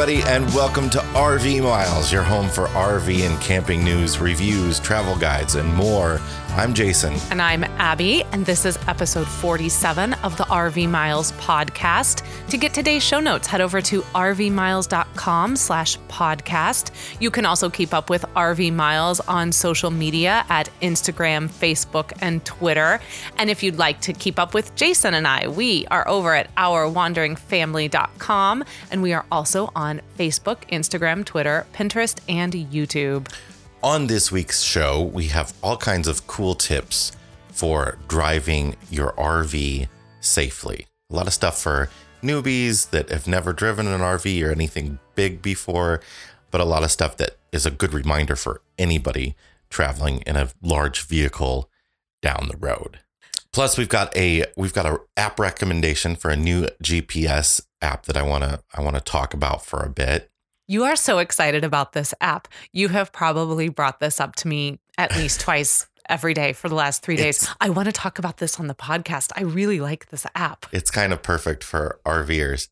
everybody, and welcome to RV Miles, your home for RV and camping news, reviews, travel guides, and more. I'm Jason. And I'm Abby, and this is episode 47 of the RV Miles podcast. To get today's show notes, head over to rvmiles.com slash podcast. You can also keep up with RV Miles on social media at Instagram, Facebook, and Twitter. And if you'd like to keep up with Jason and I, we are over at ourwanderingfamily.com, and we are also on Facebook, Instagram, Twitter, Pinterest, and YouTube. On this week's show, we have all kinds of cool tips for driving your RV safely. A lot of stuff for newbies that have never driven an RV or anything big before, but a lot of stuff that is a good reminder for anybody traveling in a large vehicle down the road. Plus, we've got a we've got a app recommendation for a new GPS app that I wanna I wanna talk about for a bit. You are so excited about this app. You have probably brought this up to me at least twice every day for the last three days. It's- I want to talk about this on the podcast. I really like this app. It's kind of perfect for RVers.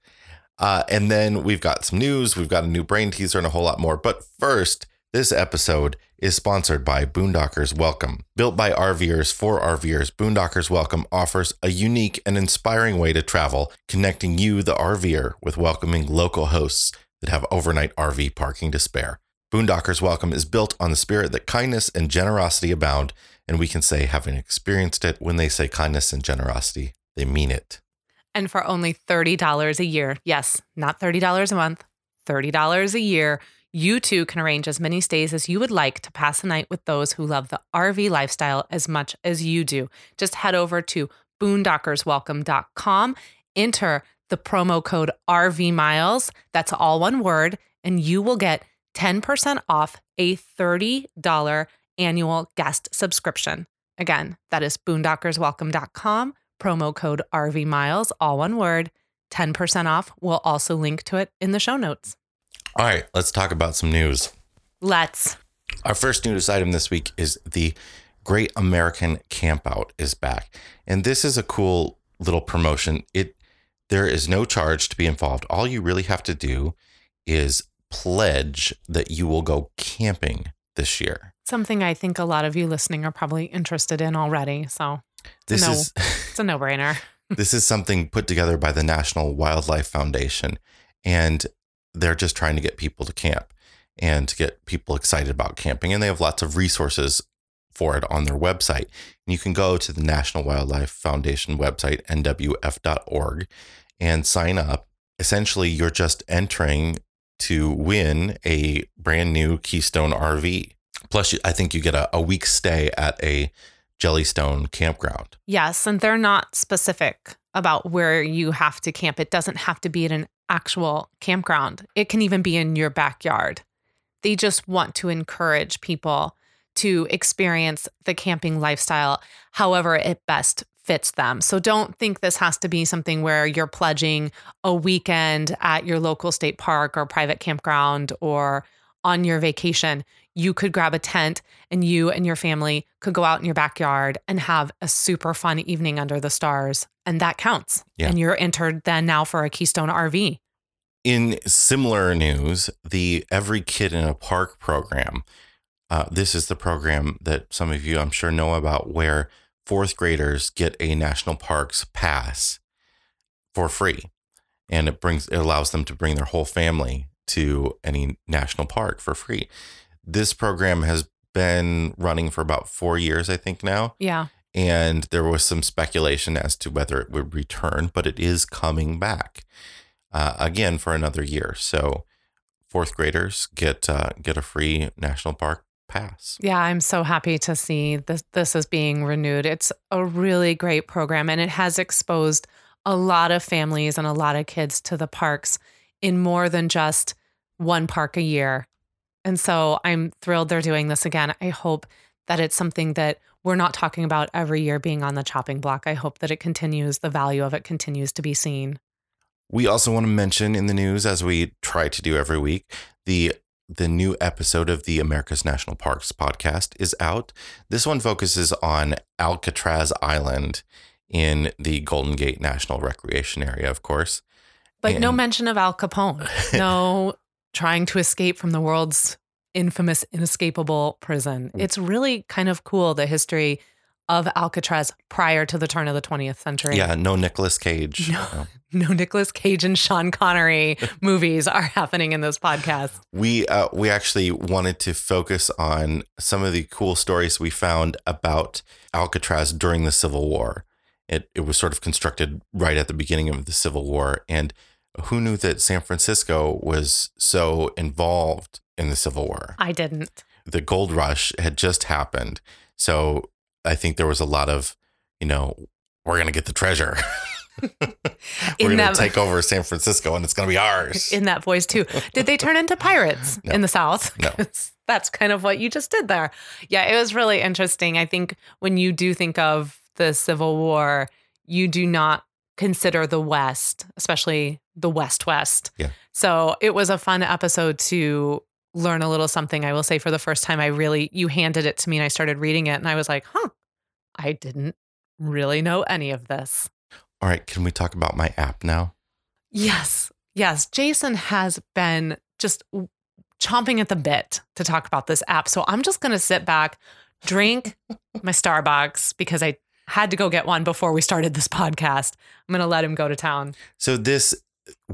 Uh, and then we've got some news, we've got a new brain teaser, and a whole lot more. But first, this episode is sponsored by Boondockers Welcome. Built by RVers for RVers, Boondockers Welcome offers a unique and inspiring way to travel, connecting you, the RVer, with welcoming local hosts that have overnight RV parking to spare. Boondockers Welcome is built on the spirit that kindness and generosity abound, and we can say, having experienced it, when they say kindness and generosity, they mean it. And for only $30 a year, yes, not $30 a month, $30 a year, you too can arrange as many stays as you would like to pass a night with those who love the RV lifestyle as much as you do. Just head over to boondockerswelcome.com, enter the promo code RV Miles, that's all one word, and you will get 10% off a $30 annual guest subscription. Again, that is boondockerswelcome.com, promo code RV Miles, all one word, 10% off. We'll also link to it in the show notes. All right, let's talk about some news. Let's. Our first news item this week is the Great American Campout is back. And this is a cool little promotion. It there is no charge to be involved. All you really have to do is pledge that you will go camping this year. Something I think a lot of you listening are probably interested in already. So This No. is it's a no brainer. this is something put together by the National Wildlife Foundation and they're just trying to get people to camp and to get people excited about camping and they have lots of resources for it on their website. And you can go to the National Wildlife Foundation website nwf.org and sign up. Essentially, you're just entering to win a brand new Keystone RV. Plus, I think you get a, a week stay at a Jellystone campground. Yes. And they're not specific about where you have to camp. It doesn't have to be at an actual campground, it can even be in your backyard. They just want to encourage people to experience the camping lifestyle however it best fits them. So don't think this has to be something where you're pledging a weekend at your local state park or private campground or on your vacation. You could grab a tent and you and your family could go out in your backyard and have a super fun evening under the stars. And that counts. Yeah. And you're entered then now for a Keystone RV. In similar news, the Every Kid in a Park program. Uh, this is the program that some of you, I'm sure, know about, where fourth graders get a national parks pass for free, and it brings it allows them to bring their whole family to any national park for free. This program has been running for about four years, I think now Yeah. and there was some speculation as to whether it would return, but it is coming back uh, again for another year. So fourth graders get uh, get a free national park pass. Yeah, I'm so happy to see this this is being renewed. It's a really great program and it has exposed a lot of families and a lot of kids to the parks in more than just one park a year. And so I'm thrilled they're doing this again. I hope that it's something that we're not talking about every year being on the chopping block. I hope that it continues, the value of it continues to be seen. We also want to mention in the news, as we try to do every week, the the new episode of the America's National Parks podcast is out. This one focuses on Alcatraz Island in the Golden Gate National Recreation Area, of course. But no mention of Al Capone. No trying to escape from the world's infamous, inescapable prison. Mm. It's really kind of cool the history of Alcatraz prior to the turn of the 20th century. Yeah, no Nicolas Cage. No. No. No Nicolas Cage and Sean Connery movies are happening in this podcast. We uh, we actually wanted to focus on some of the cool stories we found about Alcatraz during the Civil War. It it was sort of constructed right at the beginning of the Civil War, and who knew that San Francisco was so involved in the Civil War? I didn't. The gold rush had just happened, so I think there was a lot of, you know, we're gonna get the treasure. we're In gonna that- take over San Francisco, and it's gonna be ours. In that voice, too. Did they turn into pirates No. in the South? No. That's kind of what you just did there. Yeah, it was really interesting. I think when you do think of the Civil War, you do not consider the West, especially the West West. Yeah. So it was a fun episode to learn a little something. I will say for the first time, I really, you handed it to me and I started reading it and I was like, huh, I didn't really know any of this. All right, can we talk about my app now? Yes. Yes. Jason has been just chomping at the bit to talk about this app. So I'm just going to sit back, drink my Starbucks because I had to go get one before we started this podcast. I'm going to let him go to town. So this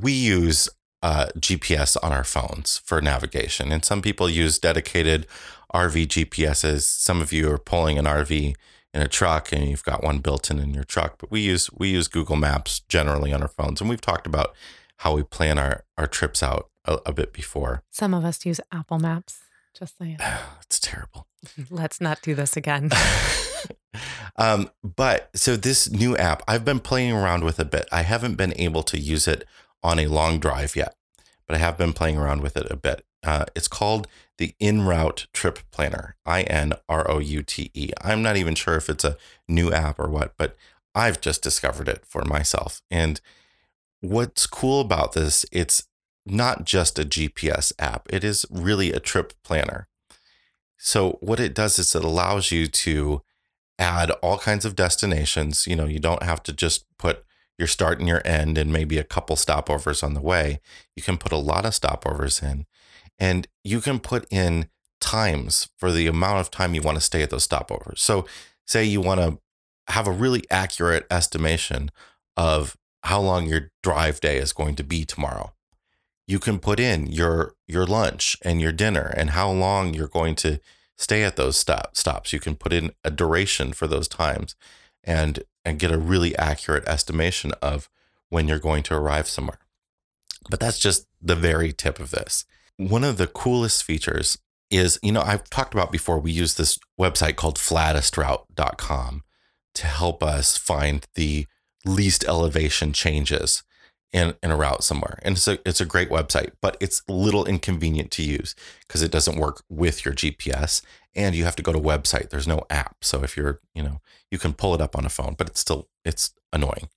we use uh, GPS on our phones for navigation, and some people use dedicated RV GPSs. Some of you are pulling an RV in a truck, and you've got one built in in your truck. But we use we use Google Maps generally on our phones, and we've talked about how we plan our our trips out a, a bit before. Some of us use Apple Maps. Just saying. it's terrible. Let's not do this again. um, but so this new app, I've been playing around with a bit. I haven't been able to use it on a long drive yet, but I have been playing around with it a bit. Uh, it's called the InRoute Trip Planner, I N R O U T E. I'm not even sure if it's a new app or what, but I've just discovered it for myself. And what's cool about this, it's not just a GPS app, it is really a trip planner. So, what it does is it allows you to add all kinds of destinations. You know, you don't have to just put your start and your end and maybe a couple stopovers on the way. You can put a lot of stopovers in and you can put in times for the amount of time you want to stay at those stopovers. So, say you want to have a really accurate estimation of how long your drive day is going to be tomorrow. You can put in your your lunch and your dinner and how long you're going to stay at those stop stops. You can put in a duration for those times and and get a really accurate estimation of when you're going to arrive somewhere. But that's just the very tip of this. One of the coolest features is, you know, I've talked about before, we use this website called flattestroute.com to help us find the least elevation changes in, in a route somewhere. And it's a, it's a great website, but it's a little inconvenient to use because it doesn't work with your GPS and you have to go to website. There's no app. So if you're, you know, you can pull it up on a phone, but it's still, it's annoying.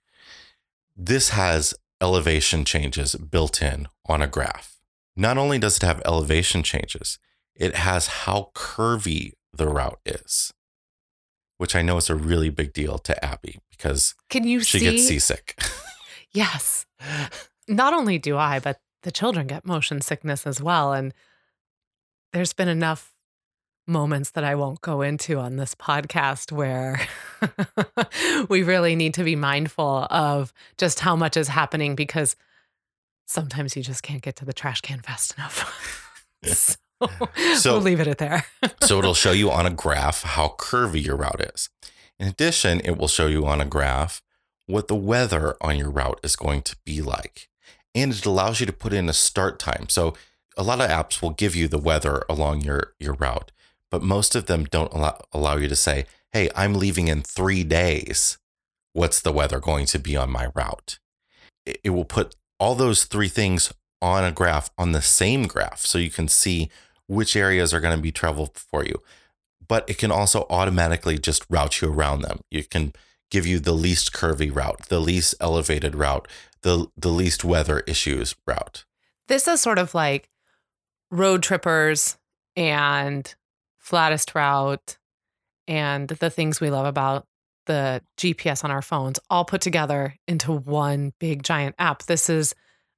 This has elevation changes built in on a graph. Not only does it have elevation changes, it has how curvy the route is, which I know is a really big deal to Abby because Can you she see? gets seasick. Yes. Not only do I, but the children get motion sickness as well. And there's been enough moments that I won't go into on this podcast where we really need to be mindful of just how much is happening because sometimes you just can't get to the trash can fast enough. so, So- we'll leave it at there. so it'll show you on a graph how curvy your route is. In addition, it will show you on a graph what the weather on your route is going to be like. And it allows you to put in a start time. So a lot of apps will give you the weather along your, your route, but most of them don't allow, allow you to say, hey, I'm leaving in three days. What's the weather going to be on my route? It, it will put all those three things on a graph on the same graph so you can see which areas are going to be traveled for you. But it can also automatically just route you around them. You can give you the least curvy route, the least elevated route, the the least weather issues route. This is sort of like Roadtrippers and flattest route and the things we love about the GPS on our phones all put together into one big giant app. This is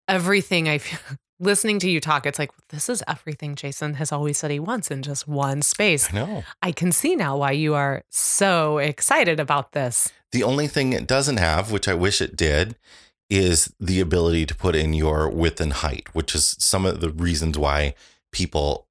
everything I feel. Listening to you talk, it's like, this is everything Jason has always said he wants in just one space. I know. I can see now why you are so excited about this. The only thing it doesn't have, which I wish it did, is the ability to put in your width and height, which is some of the reasons why people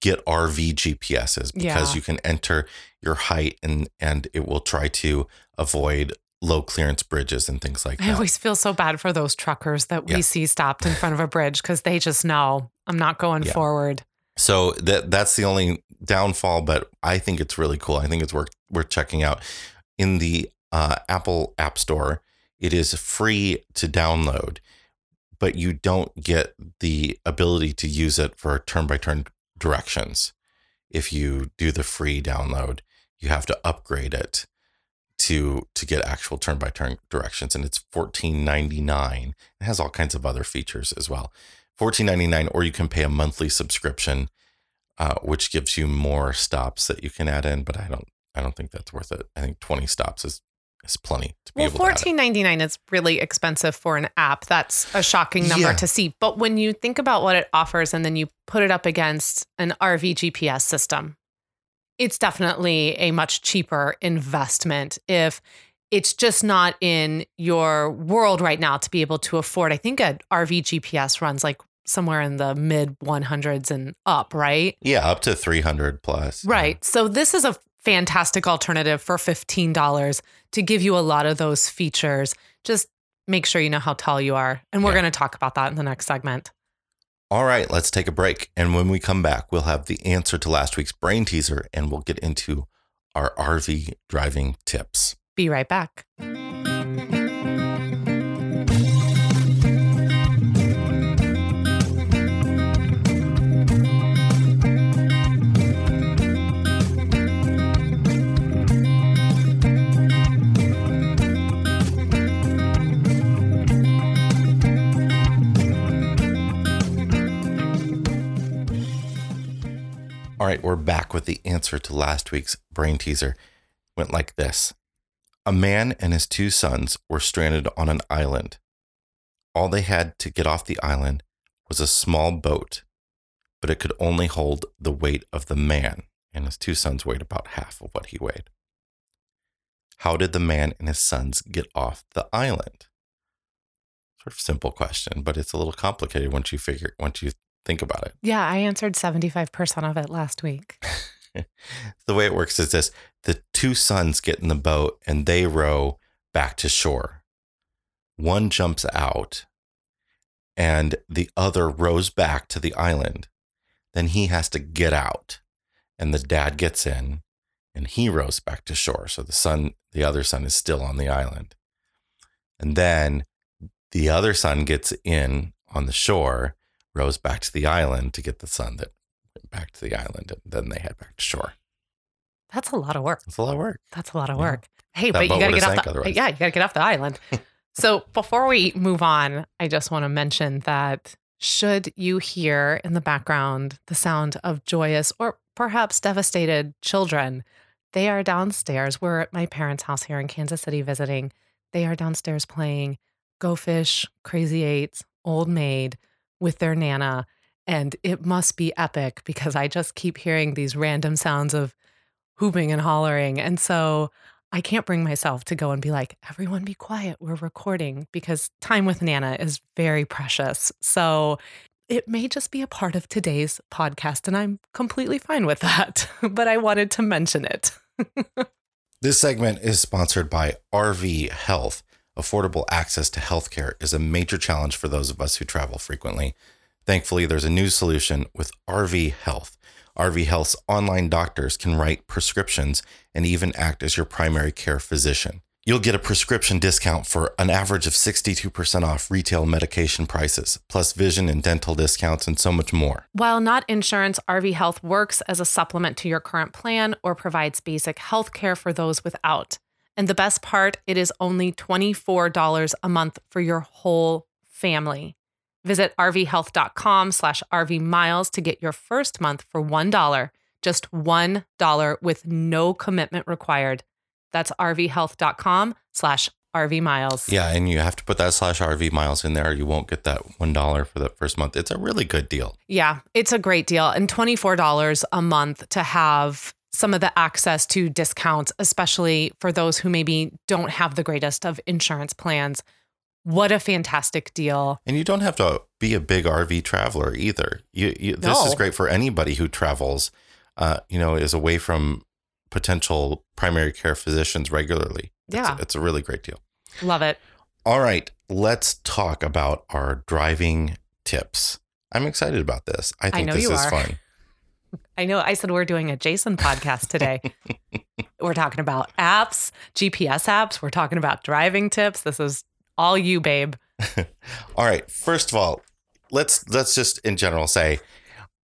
get RV GPSs because Yeah. you can enter your height and and it will try to avoid low clearance bridges and things like that. I always feel so bad for those truckers that we Yeah. see stopped in front of a bridge because they just know I'm not going Yeah. forward. So that that's the only downfall, but I think it's really cool. I think it's worth worth checking out. In the uh, Apple App Store, it is free to download, but you don't get the ability to use it for turn by turn directions. If you do the free download, you have to upgrade it to to get actual turn by turn directions, and it's fourteen ninety nine. It has all kinds of other features as well. Fourteen ninety nine, or you can pay a monthly subscription, uh, which gives you more stops that you can add in. But I don't, I don't think that's worth it. I think twenty stops is is plenty to be Well, able to. add it. fourteen ninety nine is really expensive for an app. That's a shocking number Yeah. to see. But when you think about what it offers and then you put it up against an RV GPS system, it's definitely a much cheaper investment if it's just not in your world right now to be able to afford. I think an RV GPS runs like somewhere in the mid 100s and up, right? Yeah, up to three hundred plus. Right. So this is a fantastic alternative for $15 to give you a lot of those features. Just make sure you know how tall you are. And we're Yeah. going to talk about that in the next segment. All right, let's take a break. And when we come back, we'll have the answer to last week's brain teaser and we'll get into our RV driving tips. Be right back. All right, we're back with the answer to last week's brain teaser. Went like this A man and his two sons were stranded on an island. All they had to get off the island was a small boat, but it could only hold the weight of the man, and his two sons weighed about half of what he weighed. How did the man and his sons get off the island? Sort of simple question, but it's a little complicated once you figure once you think about it. Yeah, I answered 75% of it last week. the way it works is this the two sons get in the boat and they row back to shore. One jumps out and the other rows back to the island. Then he has to get out and the dad gets in and he rows back to shore. So the son, the other son is still on the island. And then the other son gets in on the shore, rows back to the island to get the son that went back to the island, and then they head back to shore. That's a lot of work. That's a lot of work. That's a lot of Yeah. work. Hey, That but you got to get off the otherwise. Yeah, you got to get off the island. so, before we move on, I just want to mention that should you hear in the background the sound of joyous or perhaps devastated children, they are downstairs. We're at my parents' house here in Kansas City visiting. They are downstairs playing Go Fish, Crazy Eights, Old Maid with their Nana. And it must be epic because I just keep hearing these random sounds of hooping and hollering. And so I can't bring myself to go and be like, everyone be quiet, we're recording because time with Nana is very precious. So it may just be a part of today's podcast, and I'm completely fine with that. but I wanted to mention it. This segment is sponsored by RV Health. Affordable access to healthcare is a major challenge for those of us who travel frequently. Thankfully, there's a new solution with RV Health. RV Health's online doctors can write prescriptions and even act as your primary care physician. You'll get a prescription discount for an average of 62% off retail medication prices, plus vision and dental discounts, and so much more. While not insurance, RV Health works as a supplement to your current plan or provides basic health care for those without. And the best part, it is only $24 a month for your whole family. Visit rvhealth.com slash rvmiles to get your first month for $1, just $1 with no commitment required. That's rvhealth.com slash rvmiles. Yeah, and you have to put that slash rvmiles in there. You won't get that one dollar for the first month. It's a really good deal. Yeah, it's a great deal. And $24 a month to have some of the access to discounts, especially for those who maybe don't have the greatest of insurance plans. What a fantastic deal. And you don't have to be a big RV traveler either. You, you this is great for anybody who travels. Uh, you know, is away from potential primary care physicians regularly. It's, Yeah. it's a really great deal. Love it. All right, let's talk about our driving tips. I'm excited about this. I think know this is are. fun. I know I said we're doing a Jason podcast today. we're talking about apps, GPS apps. We're talking about driving tips. This is all you, babe. All right, first of all, let's let's just in general say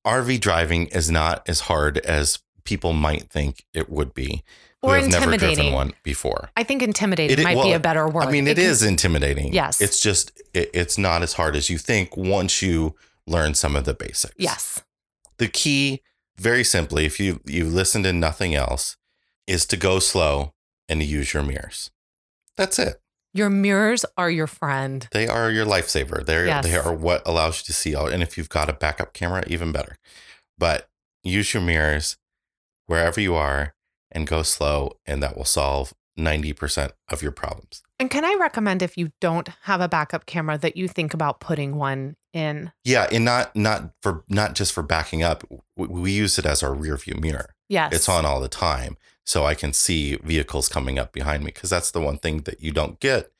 RV driving is not as hard as people might think it would be. Or have never driven one before. I think intimidating It might be a better word. I mean, it can- is intimidating. Yes. It's just, it, it's not as hard as you think once you learn some of the basics. Yes. The key, very simply, if you, you listen to nothing else, is to go slow and to use your mirrors. That's it. Your mirrors are your friend. They are your lifesaver. They're, Yes. They are what allows you to see out. And if you've got a backup camera, even better. But use your mirrors wherever you are and go slow, and that will solve 90% of your problems. And can I recommend if you don't have a backup camera that you think about putting one in? Yeah, and not not for not just for backing up. We, we use it as our rear view mirror. Yes. It's on all the time, so I can see vehicles coming up behind me. Because that's the one thing that you don't get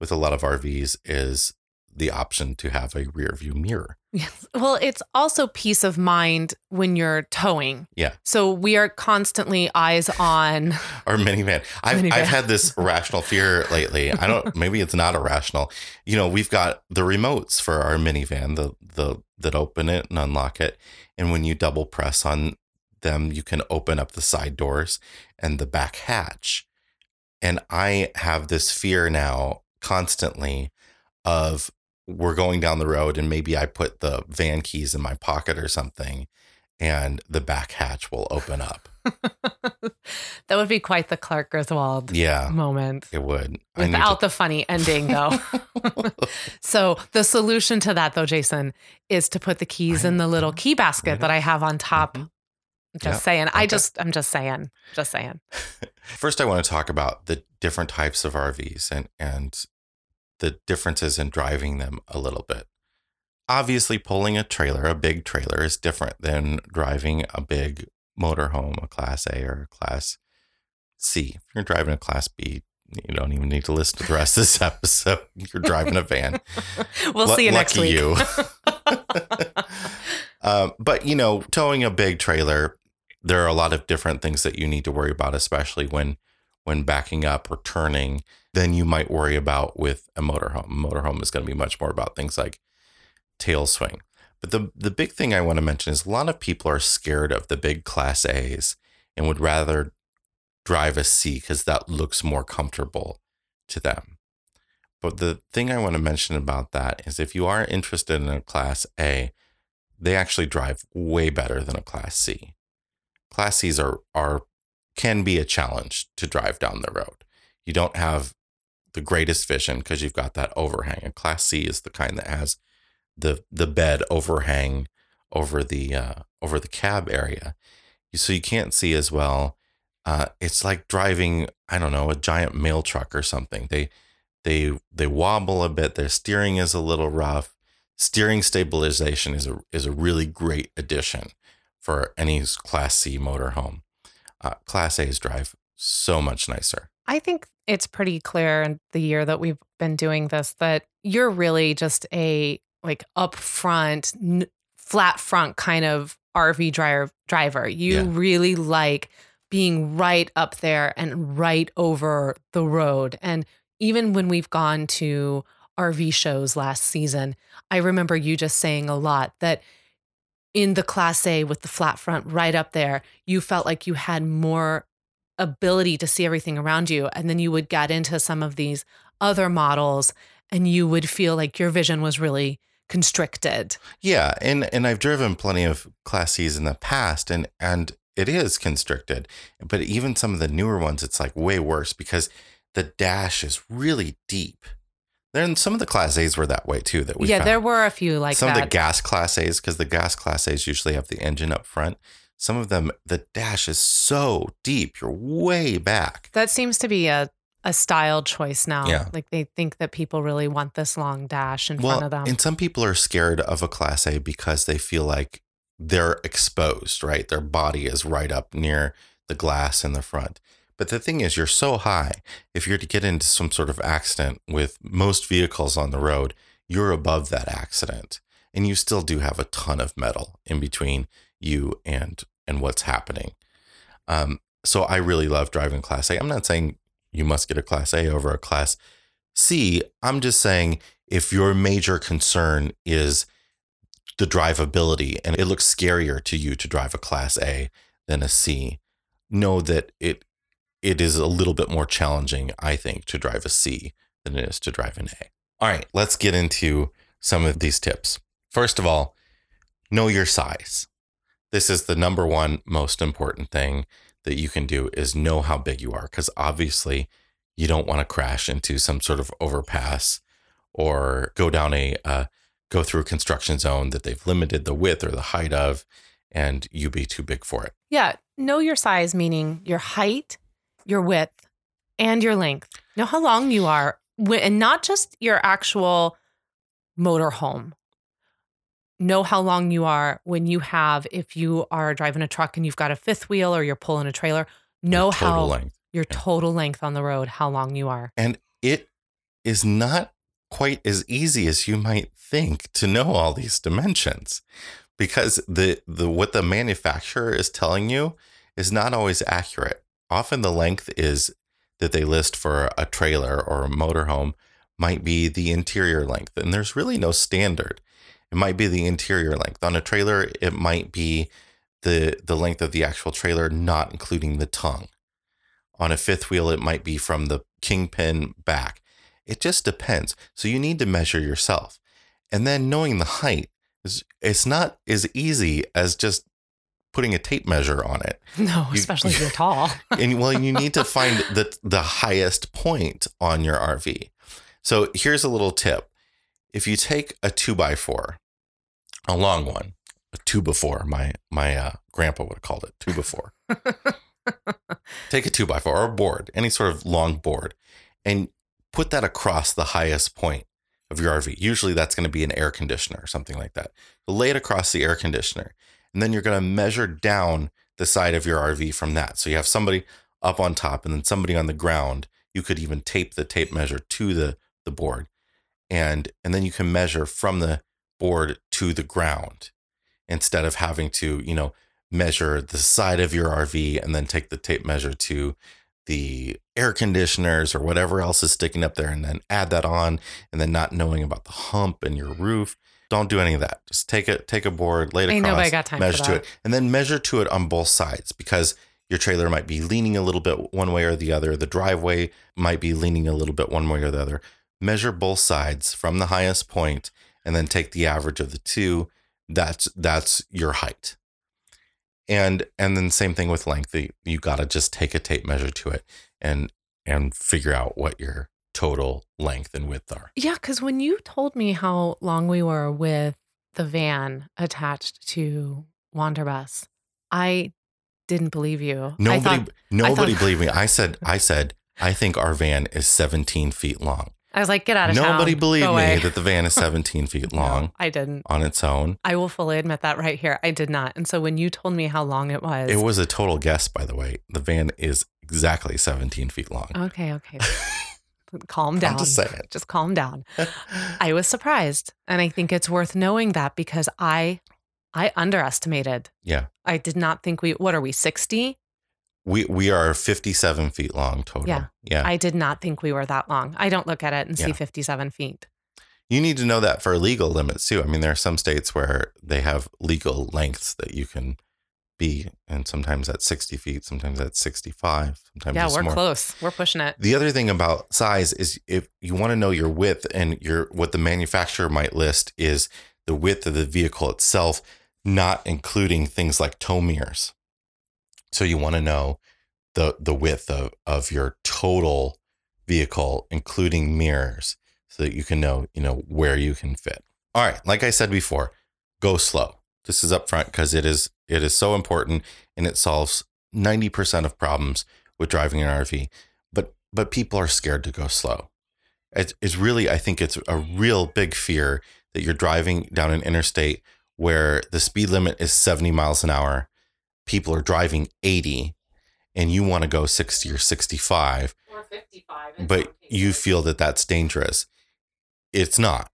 with a lot of RVs is the option to have a rear view mirror. Yes. Well, it's also peace of mind when you're towing. Yeah. So we are constantly eyes on. our minivan. I've Minivan. I've had this irrational fear lately. I don't. Maybe it's not irrational. You know, we've got the remotes for our minivan, the the that open it and unlock it, and when you double press on them, you can open up the side doors and the back hatch. And I have this fear now constantly of we're going down the road and maybe I put the van keys in my pocket or something, and the back hatch will open up. that would be quite the Clark Griswold Yeah. moment. It would. Without the funny ending, though. so the solution to that, though, Jason, is to put the keys I in the little know, key basket I that I have on top. Mhm. Just Yeah, saying. I just, I'm just saying. Just saying. First, I want to talk about the different types of RVs and and the differences in driving them a little bit. Obviously, pulling a trailer, a big trailer, is different than driving a big motorhome, a Class A or a Class C. If you're driving a Class B, you don't even need to listen to the rest of this episode. You're driving a van. We'll Lu- see you next week. you. um, but you know, towing a big trailer, there are a lot of different things that you need to worry about, especially when when backing up or turning. Than you might worry about with a motorhome. Motorhome is going to be much more about things like tail swing. But the the big thing I want to mention is a lot of people are scared of the big Class A's and would rather drive a C because that looks more comfortable to them. But the thing I want to mention about that is if you are interested in a Class A, they actually drive way better than a Class C. Class C's are are can be a challenge to drive down the road. You don't have the greatest vision because you've got that overhang. A Class C is the kind that has the the bed overhang over the uh, over the cab area, so you can't see as well. Uh, it's like driving I don't know a giant mail truck or something. They they they wobble a bit. Their steering is a little rough. Steering stabilization is a is a really great addition for any Class C motorhome. Uh, Class A's drive so much nicer. I think it's pretty clear in the year that we've been doing this that you're really just a like upfront, n- flat front kind of RV driver. Driver, you Yeah. really like being right up there and right over the road. And even when we've gone to RV shows last season, I remember you just saying a lot that in the Class A with the flat front right up there, you felt like you had more ability to see everything around you. And then you would get into some of these other models and you would feel like your vision was really constricted. Yeah, and and I've driven plenty of Class C's in the past, and and it is constricted. But even some of the newer ones, it's like way worse because the dash is really deep. Then some of the Class A's were that way too. That we yeah, found. there were a few like some that. of the gas Class A's because the gas Class A's usually have the engine up front. Some of them, the dash is so deep, you're way back. that seems to be a a style choice now. Yeah. Like they think that people really want this long dash in Well, front of them. and some people are scared of a Class A because they feel like they're exposed, right? Their body is right up near the glass in the front. But the thing is, you're so high, if you're to get into some sort of accident with most vehicles on the road, you're above that accident. And you still do have a ton of metal in between you and and what's happening. Um, so I really love driving Class A. I'm not saying you must get a Class A over a Class C. I'm just saying if your major concern is the drivability and it looks scarier to you to drive a Class A than a C, know that it it is a little bit more challenging, I think, to drive a C than it is to drive an A. All right, let's get into some of these tips. First of all, know your size. This is the number one most important thing that you can do is know how big you are because obviously you don't want to crash into some sort of overpass or go down a uh, go through a construction zone that they've limited the width or the height of and you be too big for it. yeah, know your size, meaning your height, your width, and your length. Know how long you are, and not just your actual motorhome. Know how long you are when you have, if you are driving a truck and you've got a fifth wheel or you're pulling a trailer. Know how length. your total length on the road, how long you are. And it is not quite as easy as you might think to know all these dimensions because the the what the manufacturer is telling you is not always accurate. Often the length is that they list for a trailer or a motorhome might be the interior length and there's really no standard. It might be the interior length. On a trailer it might be the the length of the actual trailer not including the tongue. On a fifth wheel it might be from the kingpin back. It just depends. So you need to measure yourself. And then knowing the height is it's not as easy as just putting a tape measure on it. No, You- especially if you're tall. And well, you need to find the the highest point on your RV. So here's a little tip. If you take a two by four, a long one, a two before, my my uh, grandpa would have called it two before. take a two by four or a board, any sort of long board, and put that across the highest point of your RV. Usually that's going to be an air conditioner or something like that. Lay it across the air conditioner, and then you're going to measure down the side of your RV from that. So you have somebody up on top and then somebody on the ground. You could even tape the tape measure to the the board, and and then you can measure from the board to the ground instead of having to you know measure the side of your RV and then take the tape measure to the air conditioners or whatever else is sticking up there and then add that on and then not knowing about the hump in your roof. Don't do any of that. Just take it, take a board, lay it Ain't across, got time measure to it, and then measure to it on both sides because your trailer might be leaning a little bit one way or the other. The driveway might be leaning a little bit one way or the other. Measure both sides from the highest point and then take the average of the two. That's that's your height. And and then same thing with length. You, you got to just take a tape measure to it and and figure out what your total length and width are. Yeah, because when you told me how long we were with the van attached to Wanderbus, I didn't believe you. I Nobody thought, nobody thought- believed me. I said I said I think our van is 17 feet long. I was like, get out of town. Nobody believed Go me away. that the van is 17 feet No, long I didn't. on its own. I will fully admit that right here. I did not. And so when you told me how long it was, It was a total guess, by the way. The van is exactly 17 feet long. okay, okay. calm down. I'm just saying. Just calm down. I was surprised, and I think it's worth knowing that because I, I underestimated. Yeah. I did not think we. What are we? Sixty? We we are 57 feet long total. Yeah. Yeah. I did not think we were that long. I don't look at it and see fifty-seven feet. You need to know that for legal limits too. I mean, there are some states where they have legal lengths that you can be, and sometimes that's 60 feet, sometimes that's 65, sometimes yeah, we're more. close. We're pushing it. The other thing about size is if you want to know your width and your what the manufacturer might list is the width of the vehicle itself, not including things like tow mirrors. So you want to know the the width of of your total vehicle, including mirrors, so that you can know, you know, where you can fit. All right, like I said before, go slow. This is up front because it is it is so important and it solves 90% of problems with driving an RV. But but people are scared to go slow. It's, it's really I think it's a real big fear that you're driving down an interstate where the speed limit is 70 miles an hour. People are driving 80 and you want to go 60 or 65 Or 55. but you feel that that's dangerous. It's not.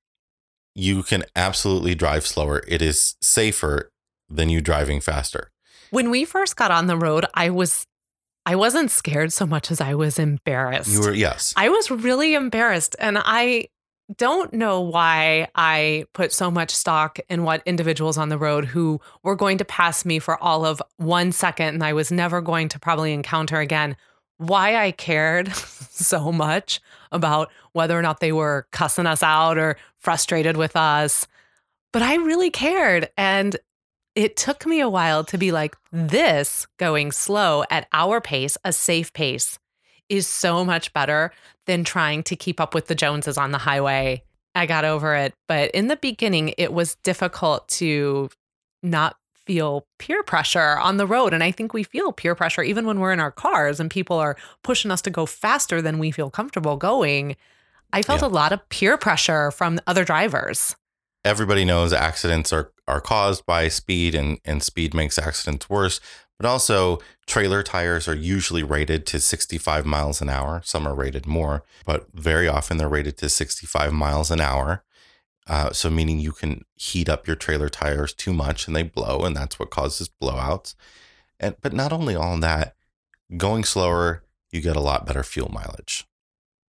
You can absolutely drive slower. It is safer than you driving faster. When we first got on the road, I was I wasn't scared so much as I was embarrassed. You were yes. I was really embarrassed and I don't know why I put so much stock in what individuals on the road who were going to pass me for all of 1 second and I was never going to probably encounter again why I cared so much about whether or not they were cussing us out or frustrated with us. But I really cared. And it took me a while to be like, this going slow at our pace, a safe pace, is so much better than trying to keep up with the Joneses on the highway. I got over it. But in the beginning, it was difficult to not feel peer pressure on the road. And I think we feel peer pressure even when we're in our cars and people are pushing us to go faster than we feel comfortable going. I felt Yeah. a lot of peer pressure from other drivers. Everybody knows accidents are are caused by speed and and speed makes accidents worse. But also trailer tires are usually rated to 65 miles an hour. Some are rated more, but very often they're rated to 65 miles an hour. Uh, so meaning you can heat up your trailer tires too much and they blow, and that's what causes blowouts. And but not only all that, going slower, you get a lot better fuel mileage.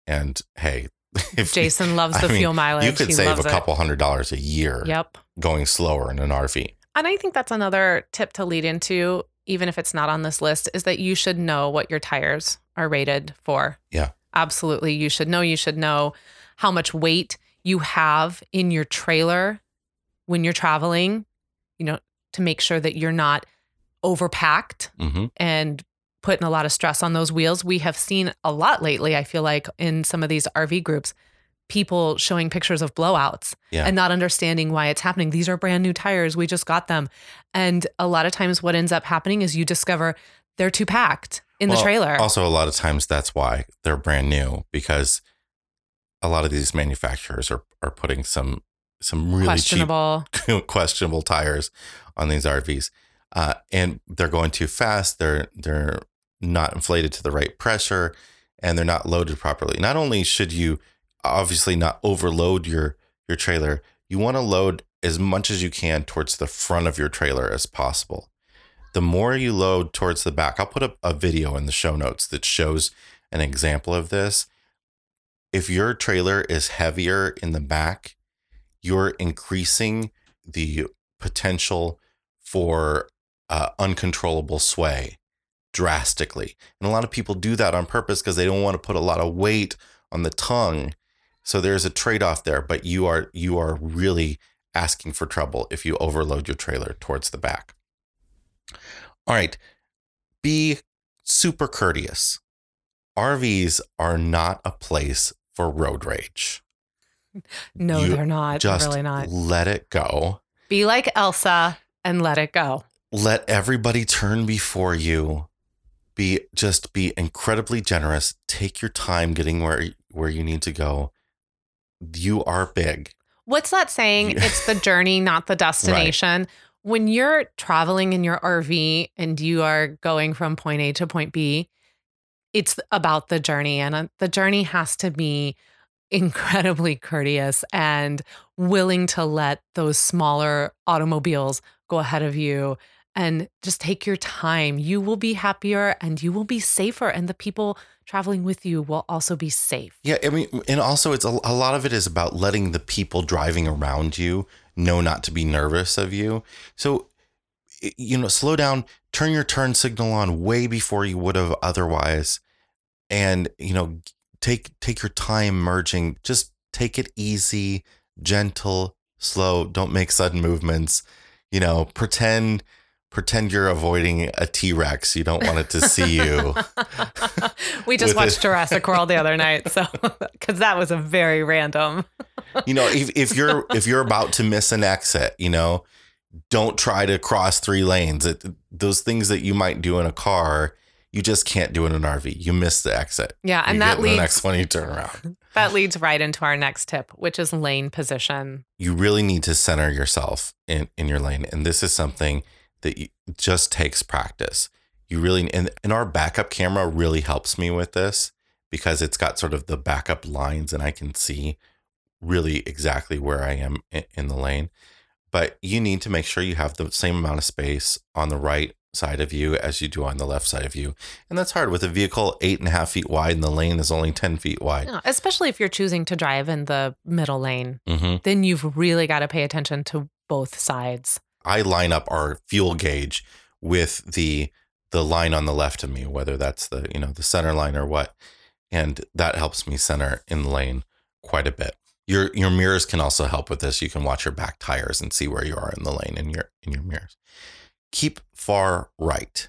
And hey, if Jason loves I the mean, fuel mileage. you could He save a loves it. couple hundred dollars a year Yep. going slower in an RV. And I think that's another tip to lead into, even if it's not on this list, is that you should know what your tires are rated for. Yeah. Absolutely. You should know. You should know how much weight you have in your trailer when you're traveling, you know, to make sure that you're not overpacked hmm and putting a lot of stress on those wheels. We have seen a lot lately, I feel like, in some of these RV groups, people showing pictures of blowouts Yeah. and not understanding why it's happening. These are brand new tires. We just got them. And a lot of times, what ends up happening is you discover they're too packed in the trailer. Also, a lot of times that's why they're brand new because a lot of these manufacturers are are putting some some really Questionable. cheap questionable tires on these RVs, uh, and they're going too fast. They're they're not inflated to the right pressure, and they're not loaded properly. Not only should you obviously not overload your your trailer, you want to load as much as you can towards the front of your trailer as possible. The more you load towards the back, I'll put up a video in the show notes that shows an example of this. If your trailer is heavier in the back, you're increasing the potential for uh, uncontrollable sway drastically. And a lot of people do that on purpose because they don't want to put a lot of weight on the tongue. So there's a trade-off there, but you are you are really asking for trouble if you overload your trailer towards the back. All right. Be super courteous. RVs are not a place for road rage. No, You they're not. Just really not. let it go. Be like Elsa and let it go. Let everybody turn before you. Be just be incredibly generous. Take your time getting where where you need to go. You are big. What's that saying? It's the journey, not the destination. When you're traveling in your RV and you are going from point A to point B, it's about the journey. And uh, the journey has to be incredibly courteous and willing to let those smaller automobiles go ahead of you and just take your time. You will be happier and you will be safer. And the people traveling with you will also be safe. Yeah, I mean, and also it's a, a lot of it is about letting the people driving around you know not to be nervous of you. So, you know, slow down, turn your turn signal on way before you would have otherwise, and you know, take take your time merging. Just take it easy, gentle, slow. Don't make sudden movements. You know, pretend pretend you're avoiding a T-Rex. You don't want it to see you. we just watched it- Jurassic World the other night, so because that was a very random. you know, if, if you're if you're about to miss an exit, you know, don't try to cross three lanes. It, those things that you might do in a car, you just can't do in an RV. You miss the exit. Yeah, and you that leads the next one you turn around. that leads right into our next tip, which is lane position. You really need to center yourself in in your lane, and this is something that just takes practice. You really and, and our backup camera really helps me with this because it's got sort of the backup lines, and I can see really exactly where I am in, in the lane. But you need to make sure you have the same amount of space on the right side of you as you do on the left side of you. And that's hard with a vehicle eight and a half feet wide and the lane is only 10 feet wide. Yeah, especially if you're choosing to drive in the middle lane, hmm then you've really got to pay attention to both sides. I line up our fuel gauge with the the line on the left of me, whether that's the you know the center line or what, and that helps me center in the lane quite a bit. Your your mirrors can also help with this. You can watch your back tires and see where you are in the lane in your in your mirrors. Keep far right.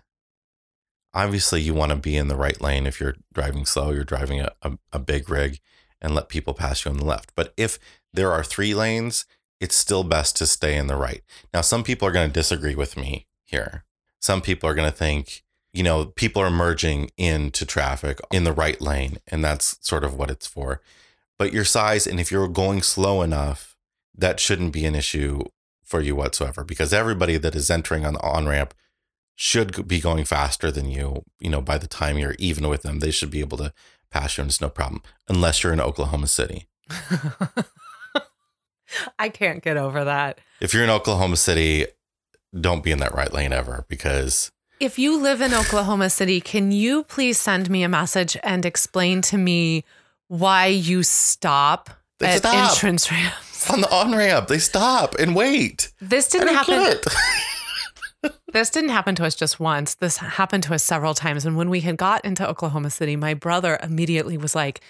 Obviously, you want to be in the right lane if you're driving slow. You're driving a, a, a big rig, and let people pass you on the left. But if there are three lanes, it's still best to stay in the right. Now, some people are going to disagree with me here. Some people are going to think, you know, people are merging into traffic in the right lane, and that's sort of what it's for. But your size, and if you're going slow enough, that shouldn't be an issue for you whatsoever because everybody that is entering on the on ramp should be going faster than you. You know, by the time you're even with them, they should be able to pass you, and it's no problem, unless you're in Oklahoma City. I can't get over that. If you're in Oklahoma City, don't be in that right lane ever because If you live in Oklahoma City, can you please send me a message and explain to me why you stop They at stop. entrance ramps? on the on ramp they stop and wait. This didn't happen. This didn't happen to us just once. This happened to us several times. And when we had got into Oklahoma City, my brother immediately was like,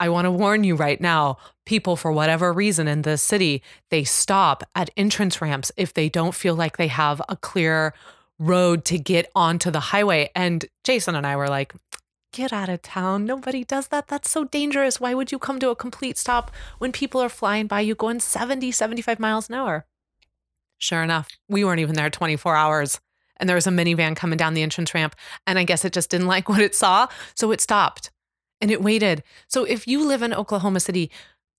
I want to warn you right now. People, for whatever reason in this city, they stop at entrance ramps if they don't feel like they have a clear road to get onto the highway. And Jason and I were like, Get out of town. Nobody does that. That's so dangerous. Why would you come to a complete stop when people are flying by you going 70, 75 miles an hour? Sure enough, we weren't even there 24 hours. And there was a minivan coming down the entrance ramp. And I guess it just didn't like what it saw. So it stopped and it waited. So if you live in Oklahoma City,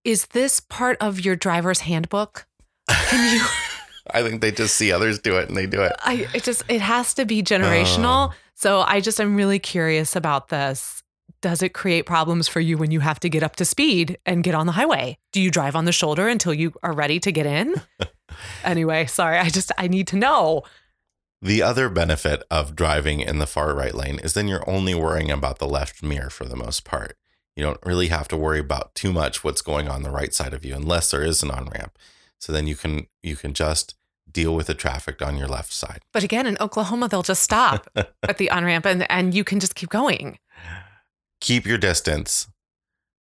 is this part of your driver's handbook? Can you? I think they just see others do it and they do it. I it just it has to be generational. Oh. So I just I'm really curious about this. Does it create problems for you when you have to get up to speed and get on the highway? Do you drive on the shoulder until you are ready to get in? anyway, sorry. I just I need to know. The other benefit of driving in the far right lane is then you're only worrying about the left mirror for the most part. You don't really have to worry about too much what's going on the right side of you unless there is an on ramp. So then you can you can just deal with the traffic on your left side. But again, in Oklahoma, they'll just stop at the on ramp and, and you can just keep going. Keep your distance.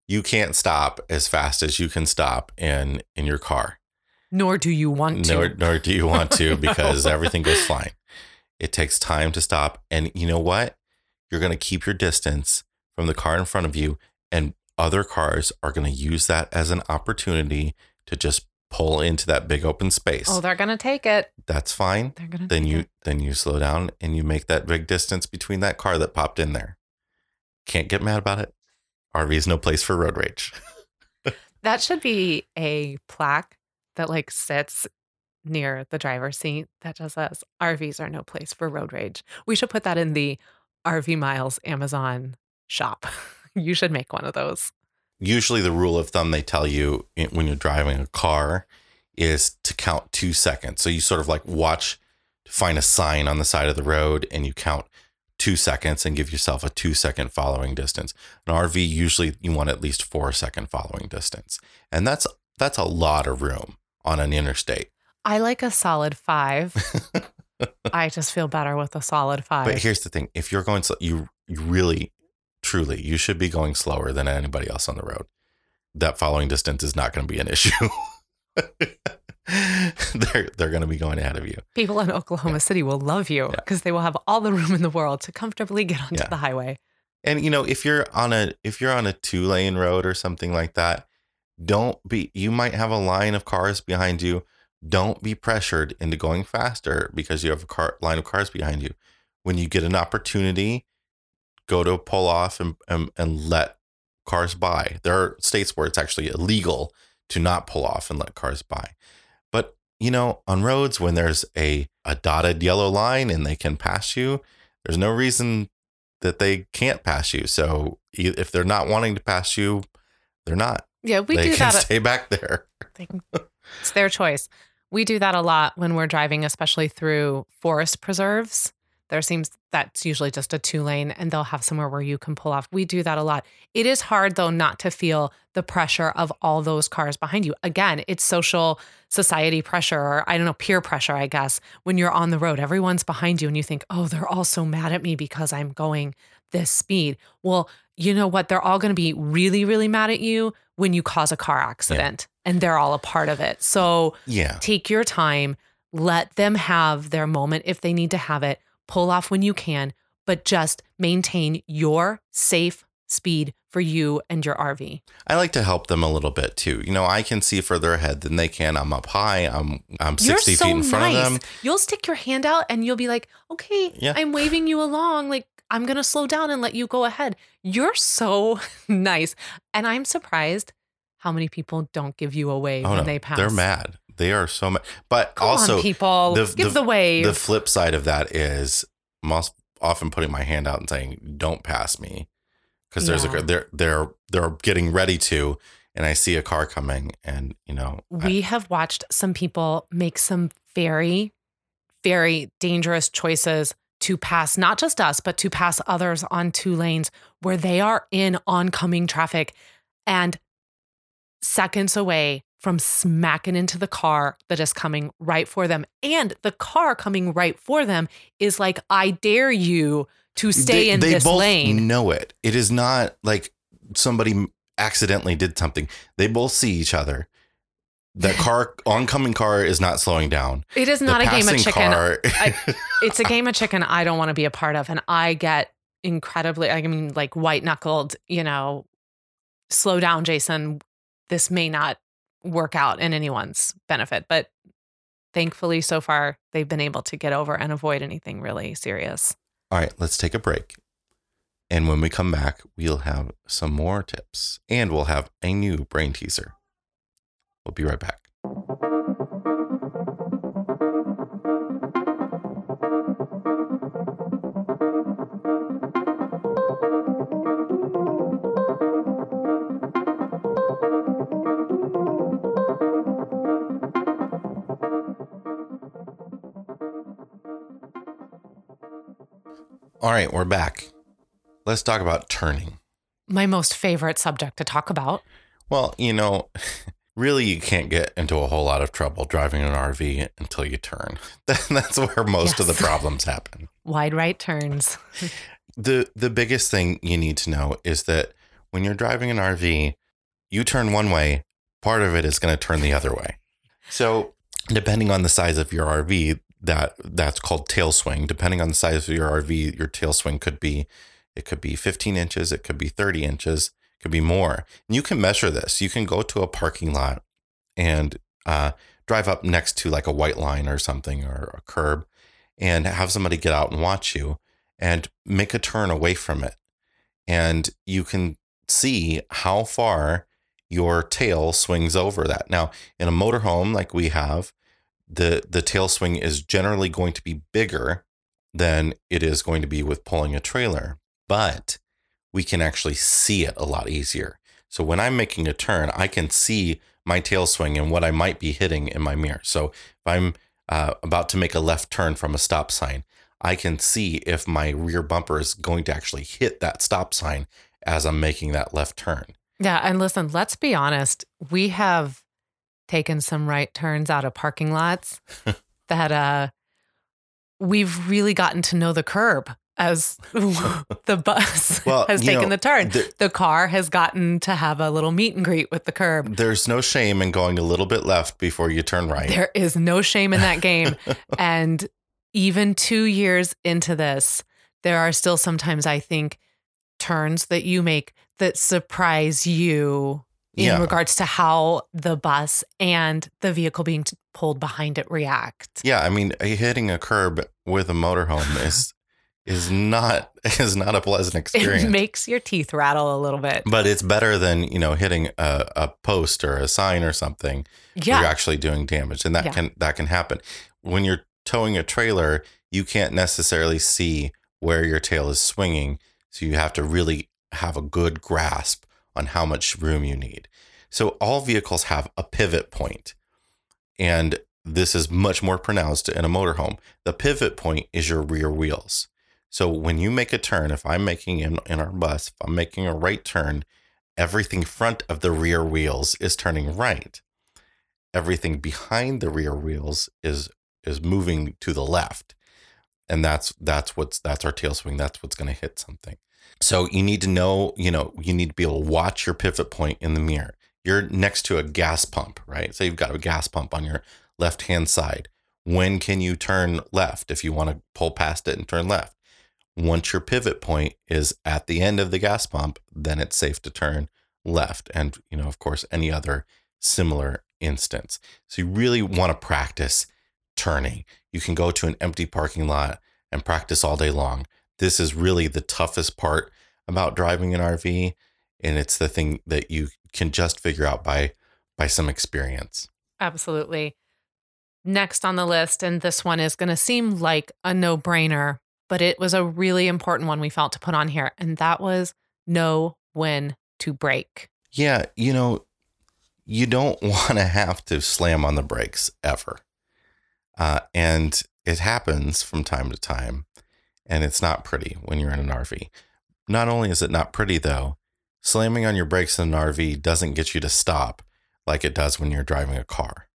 You can't stop as fast as you can stop in in your car. Nor do you want to. Nor, nor do you want to No. because everything goes fine. It takes time to stop. And you know what? You're going to keep your distance from the car in front of you, and other cars are going to use that as an opportunity to just pull into that big open space. Oh, they're gonna take it. That's fine. They're gonna Then take you it. then you slow down and you make that big distance between that car that popped in there. Can't get mad about it. RV is no place for road rage. That should be a plaque that like sits near the driver's seat that just says RVs are no place for road rage. We should put that in the RV Miles Amazon shop. you should make one of those. usually the rule of thumb they tell you when you're driving a car is to count two seconds. So you sort of like watch to find a sign on the side of the road and you count two seconds and give yourself a two second following distance. An RV usually you want at least four second following distance. And that's that's a lot of room on an interstate. I like a solid five. I just feel better with a solid five. But here's the thing: if you're going slow, you you really, truly, you should be going slower than anybody else on the road. That following distance is not going to be an issue. they're they're going to be going ahead of you. People in Oklahoma City will love you Yeah. because they will have all the room in the world to comfortably get onto Yeah. the highway. And you know, if you're on a if you're on a two lane road or something like that, don't be you might have a line of cars behind you. Don't be pressured into going faster because you have a car line of cars behind you. When you get an opportunity, go to pull off and and, and let cars by. There are states where it's actually illegal to not pull off and let cars by. But you know, on roads when there's a a dotted yellow line and they can pass you, there's no reason that they can't pass you. So if they're not wanting to pass you, they're not. Yeah, we they do that. stay back there. It's their choice. We do that a lot when we're driving, especially through forest preserves. There seems that's usually just a two lane and they'll have somewhere where you can pull off. We do that a lot. It is hard though not to feel the pressure of all those cars behind you. Again, it's social society pressure or I don't know, peer pressure, I guess. When you're on the road, everyone's behind you and you think, oh, they're all so mad at me because I'm going this speed. Well, you know what? They're all going to be really, really mad at you when you cause a car accident and they're all a part of it. So Yeah. take your time, let them have their moment if they need to have it, pull off when you can, but just maintain your safe speed for you and your RV. I like to help them a little bit too. You know, I can see further ahead than they can. I'm up high. I'm I'm 60 so feet in front nice. of them. You'll stick your hand out and you'll be like, okay, Yeah. I'm waving you along. Like, I'm going to slow down and let you go ahead. You're so nice. And I'm surprised how many people don't give you a wave Oh when no, they pass. they're mad. They are so mad. But also, on, people, the- give the- the, wave. the flip side of that is most often putting my hand out and saying, "Don't pass me," because there's Yeah. a they're they're they're getting ready to, and I see a car coming, and you know, I- we have watched some people make some very, very dangerous choices to pass not just us, but to pass others on two lanes where they are in oncoming traffic and seconds away from smacking into the car that is coming right for them. And the car coming right for them is like, I dare you to stay they, in they this both lane. Know it. It is not like somebody accidentally did something. They both see each other. The car oncoming car is not slowing down. It is not the a game of chicken. Car, it's a game of chicken I don't want to be a part of. And I get incredibly, I mean, like white knuckled, you know, slow down, Jason. This may not work out in anyone's benefit. But thankfully, so far, they've been able to get over and avoid anything really serious. All right, let's take a break. And when we come back, we'll have some more tips and we'll have a new brain teaser. We'll be right back. All right, we're back. Let's talk about turning. My most favorite subject to talk about. Well, you know, really, you can't get into a whole lot of trouble driving an RV until you turn. That's where most of the problems happen. Wide right turns. the The biggest thing you need to know is that when you're driving an RV, you turn one way, part of it is going to turn the other way. So, depending on the size of your RV, that that's called tail swing. Depending on the size of your RV, your tail swing could be it could be 15 inches, it could be 30 inches, could be more. And you can measure this. You can go to a parking lot and uh, drive up next to like a white line or something or a curb and have somebody get out and watch you and make a turn away from it. And you can see how far your tail swings over that. Now, in a motorhome like we have, the the tail swing is generally going to be bigger than it is going to be with pulling a trailer, but we can actually see it a lot easier. So when I'm making a turn, I can see my tail swing and what I might be hitting in my mirror. So if I'm uh, about to make a left turn from a stop sign, I can see if my rear bumper is going to actually hit that stop sign as I'm making that left turn. Yeah. And listen, let's be honest. We have taken some right turns out of parking lots that uh we've really gotten to know the curb as the bus Well, has taken know, the turn. the- the car has gotten to have a little meet and greet with the curb. There's no shame in going a little bit left before you turn right. There is no shame in that game. and even two years into this, there are still sometimes, I think, turns that you make that surprise you in Yeah. regards to how the bus and the vehicle being t- pulled behind it react. Yeah, I mean, hitting a curb with a motorhome is is not is not a pleasant experience. It makes your teeth rattle a little bit. but it's better than you know hitting a, a post or a sign or something Yeah. you're actually doing damage, and that Yeah. can that can happen when you're towing a trailer. You can't necessarily see where your tail is swinging, so you have to really have a good grasp on how much room you need. So all vehicles have a pivot point, and this is much more pronounced in a motorhome. The pivot point is your rear wheels. So when you make a turn, if I'm making in, in our bus, if I'm making a right turn, everything front of the rear wheels is turning right. Everything behind the rear wheels is is moving to the left. And that's that's what's that's our tail swing. That's what's going to hit something. So you need to know, you know, you need to be able to watch your pivot point in the mirror. You're next to a gas pump, right? So you've got a gas pump on your left hand side. When can you turn left if you want to pull past it and turn left? Once your pivot point is at the end of the gas pump, then it's safe to turn left. And, you know, of course, any other similar instance. So you really want to practice turning. You can go to an empty parking lot and practice all day long. This is really the toughest part about driving an RV. And it's the thing that you can just figure out by by some experience. Absolutely. Next on the list, and this one is going to seem like a no brainer, but it was a really important one we felt to put on here. And that was know when to brake. Yeah, you know, you don't want to have to slam on the brakes ever. Uh, and it happens from time to time. And it's not pretty when you're in an RV. Not only is it not pretty, though, slamming on your brakes in an RV doesn't get you to stop like it does when you're driving a car.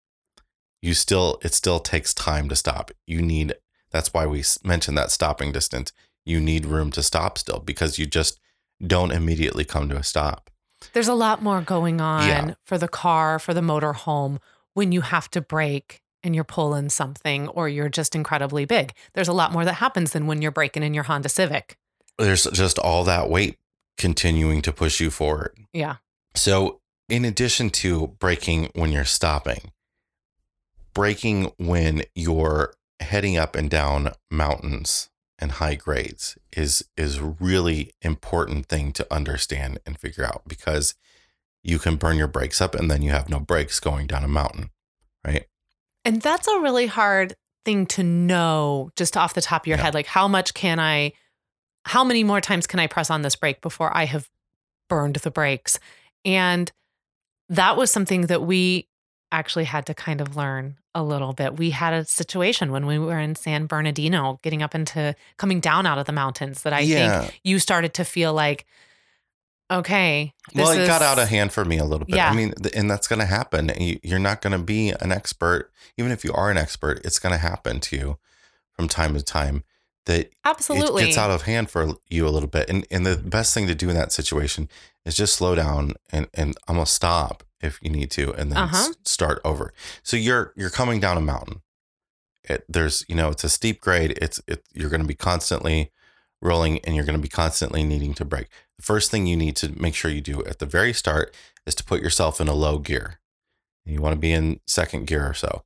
You still, it still takes time to stop. You need, that's why we mentioned that stopping distance. You need room to stop still because you just don't immediately come to a stop. There's a lot more going on Yeah. for the car, for the motorhome when you have to brake and you're pulling something or you're just incredibly big. There's a lot more that happens than when you're braking in your Honda Civic. there's just all that weight continuing to push you forward. Yeah. So, in addition to braking when you're stopping, braking when you're heading up and down mountains and high grades is is really important thing to understand and figure out because you can burn your brakes up and then you have no brakes going down a mountain, right? And that's a really hard thing to know just off the top of your Yeah. head. Like, how much can I, how many more times can I press on this brake before I have burned the brakes? And that was something that we actually had to kind of learn a little bit. We had a situation when we were in San Bernardino, getting up into coming down out of the mountains, that I think you started to feel like, okay, Well, it got out of hand for me a little bit. Yeah. I mean, and that's going to happen. You- You're not going to be an expert. Even if you are an expert, it's going to happen to you from time to time that Absolutely. it gets out of hand for you a little bit. And and the best thing to do in that situation is just slow down and and almost stop if you need to, and then Uh-huh. start over. So you're you're coming down a mountain. It, there's you know it's a steep grade. It's it you're going to be constantly rolling, and you're going to be constantly needing to brake. The first thing you need to make sure you do at the very start is to put yourself in a low gear. You want to be in second gear or so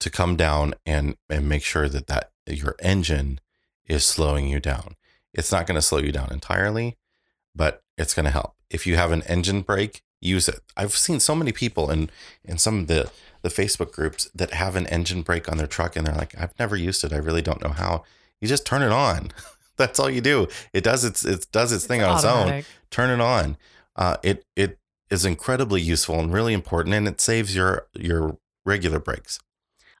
to come down and and make sure that that your engine is slowing you down. It's not going to slow you down entirely, but it's going to help. If you have an engine brake, use it. I've seen so many people in in some of the the Facebook groups that have an engine brake on their truck and they're like, I've never used it. I really don't know how. You just turn it on. That's all you do. It does its it does its thing on its own turn it on. Uh, it it is incredibly useful and really important, and it saves your your regular brakes.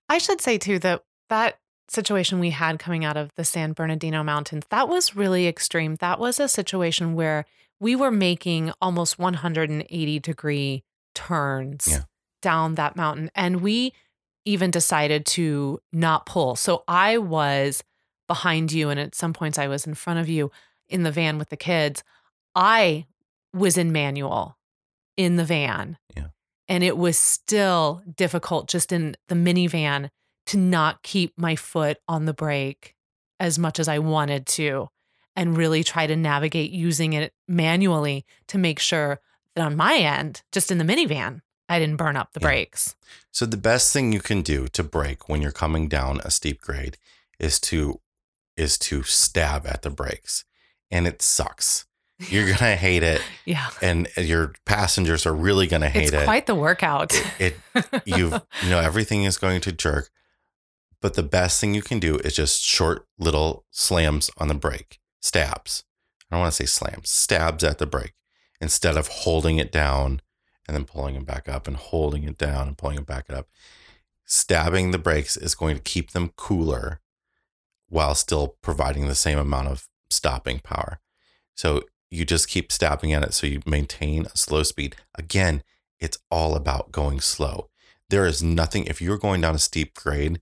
I should say too that that situation we had coming out of the San Bernardino Mountains, that was really extreme. That was a situation where we were making almost 180 degree turns Yeah. down that mountain. And we even decided to not pull. So I was behind you and at some points I was in front of you in the van with the kids. I was in manual in the van. Yeah. And it was still difficult just in the minivan to not keep my foot on the brake as much as I wanted to and really try to navigate using it manually to make sure that on my end, just in the minivan, I didn't burn up the Yeah. brakes. So the best thing you can do to brake when you're coming down a steep grade is to is to stab at the brakes. And it sucks. You're going to hate it Yeah. and your passengers are really going to hate It's it. quite the workout. it you've you know everything is going to jerk but the best thing you can do is just short little slams on the brake stabs. I don't want to say slams stabs at the brake instead of holding it down and then pulling it back up and holding it down and pulling it back up. Stabbing the brakes is going to keep them cooler while still providing the same amount of stopping power. So you just keep stabbing at it so you maintain a slow speed. Again it's all about going slow. There is nothing if you're going down a steep grade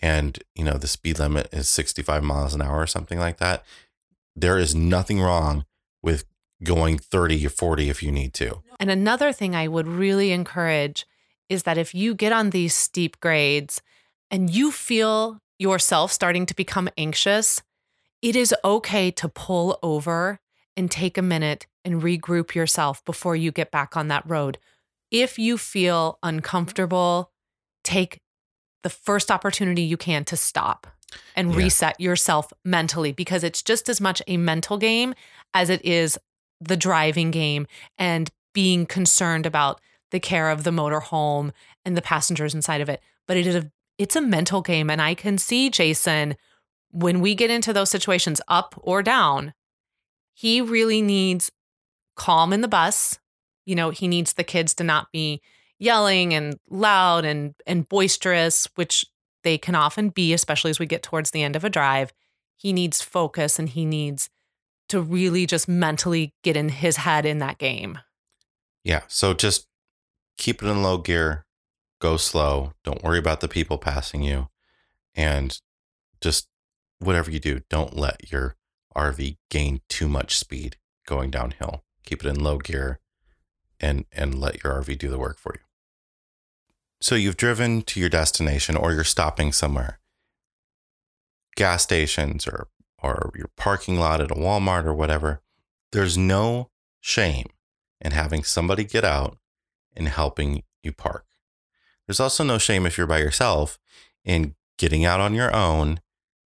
and you know the speed limit is 65 miles an hour or something like that, there is nothing wrong with going 30 or 40 if you need to. And another thing I would really encourage is that if you get on these steep grades and you feel yourself starting to become anxious, it is okay to pull over and take a minute and regroup yourself before you get back on that road. If you feel uncomfortable, take the first opportunity you can to stop and Yeah. reset yourself mentally because it's just as much a mental game as it is the driving game and being concerned about the care of the motorhome and the passengers inside of it. But it is a it's a mental game. And I can see Jason when we get into those situations, up or down, he really needs calm in the bus. You know, he needs the kids to not be yelling and loud and and boisterous, which they can often be, especially as we get towards the end of a drive. He needs focus and he needs to really just mentally get in his head in that game. Yeah, so just keep it in low gear, go slow, don't worry about the people passing you and just whatever you do, don't let your RV gain too much speed going downhill. Keep it in low gear and and let your RV do the work for you. So you've driven to your destination or you're stopping somewhere. Gas stations or or your parking lot at a Walmart or whatever. There's no shame in having somebody get out and helping you park. There's also no shame if you're by yourself in getting out on your own,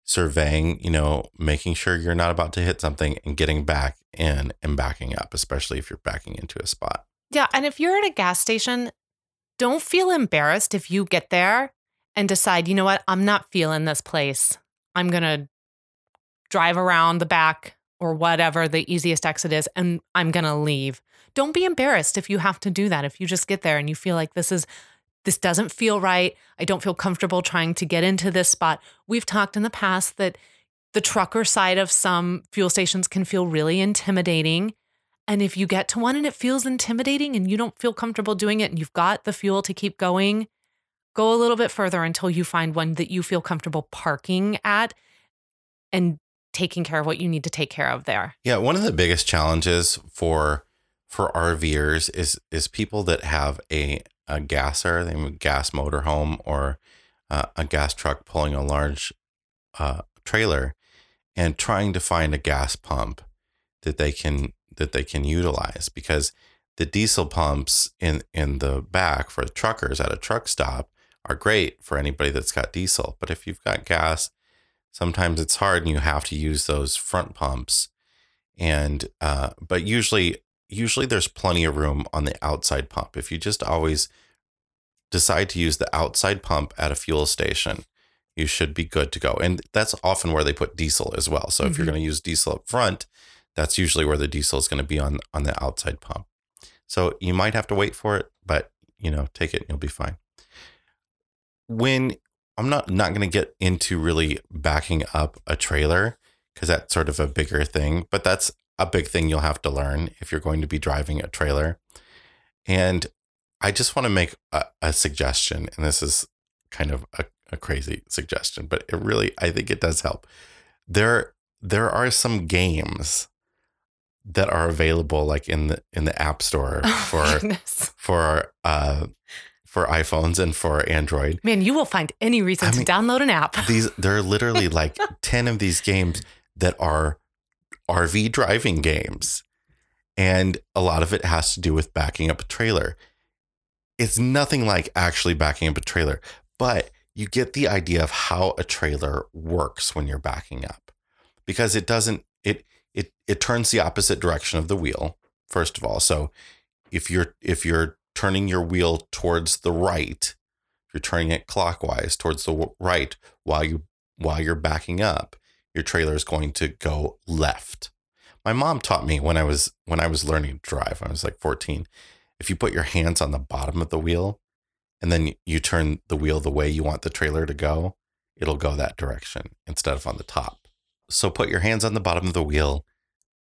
surveying, you know, making sure you're not about to hit something and getting back in and backing up, especially if you're backing into a spot. Yeah. And if you're at a gas station, don't feel embarrassed if you get there and decide, you know what, I'm not feeling this place. I'm going to drive around the back or whatever the easiest exit is, and I'm going to leave. Don't be embarrassed if you have to do that. If you just get there and you feel like this is, this doesn't feel right. I don't feel comfortable trying to get into this spot. We've talked in the past that the trucker side of some fuel stations can feel really intimidating. And if you get to one and it feels intimidating and you don't feel comfortable doing it and you've got the fuel to keep going, go a little bit further until you find one that you feel comfortable parking at and taking care of what you need to take care of there. Yeah, one of the biggest challenges for for RVers is is people that have a a gasser, they have a gas motorhome or uh, a gas truck pulling a large uh, trailer, and trying to find a gas pump that they can that they can utilize because the diesel pumps in in the back for truckers at a truck stop are great for anybody that's got diesel, but if you've got gas, sometimes it's hard and you have to use those front pumps. And uh, but usually usually there's plenty of room on the outside pump. If you just always decide to use the outside pump at a fuel station you should be good to go. And that's often where they put diesel as well. So if you're Mhm. going to use diesel up front that's usually where the diesel is going to be on on the outside pump so you might have to wait for it but you know take it and you'll be fine when I'm not not going to get into really backing up a trailer because that's sort of a bigger thing, but that's a big thing you'll have to learn if you're going to be driving a trailer. And I just want to make a, a suggestion, and this is kind of a, a crazy suggestion, but it really I think it does help. there there are some games that are available like in the in the app store Oh, for goodness. for uh for iPhones and for Android. Man, you will find any reason I to mean, download an app. These there are literally like 10 of these games that are RV driving games. And a lot of it has to do with backing up a trailer. It's nothing like actually backing up a trailer, but you get the idea of how a trailer works when you're backing up. Because it doesn't it it it turns the opposite direction of the wheel, first of all. So if you're if you're turning your wheel towards the right, if you're turning it clockwise towards the right while you while you're backing up, your trailer is going to go left. My mom taught me when I was when I was learning to drive. I was like 14. If you put your hands on the bottom of the wheel and then you turn the wheel the way you want the trailer to go, it'll go that direction instead of on the top. So put your hands on the bottom of the wheel,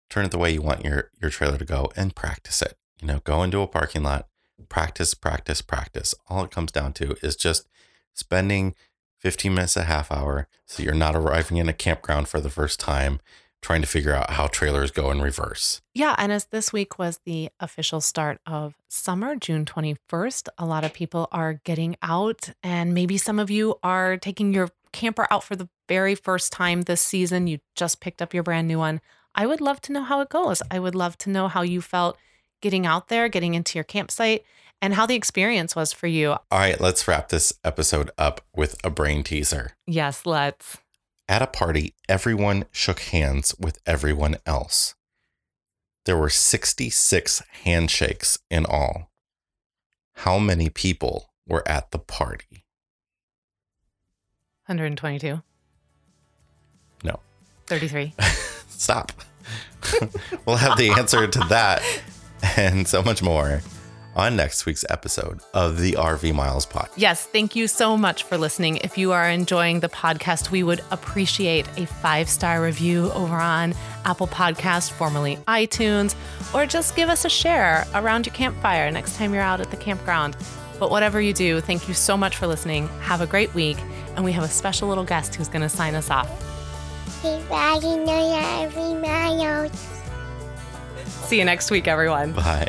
turn it the way you want your your trailer to go and practice it. You know, go into a parking lot, practice, practice, practice. All it comes down to is just spending 15 minutes a half hour so you're not arriving in a campground for the first time trying to figure out how trailers go in reverse. Yeah, and as this week was the official start of summer, June 21st, a lot of people are getting out, and maybe some of you are taking your camper out for the very first time this season. You just picked up your brand new one. I would love to know how it goes. I would love to know how you felt getting out there, getting into your campsite, and how the experience was for you. All right, let's wrap this episode up with a brain teaser. Yes, let's. At a party, everyone shook hands with everyone else. There were 66 handshakes in all. How many people were at the party? 122. No. 33. Stop. we'll have the answer to that and so much more on next week's episode of the RV Miles Pod. Yes, thank you so much for listening. If you are enjoying the podcast, we would appreciate a five star review over on Apple Podcast, formerly iTunes, or just give us a share around your campfire next time you're out at the campground. But whatever you do, thank you so much for listening. Have a great week. And we have a special little guest who's going to sign us off. Everybody know every miles. See you next week, everyone. Bye.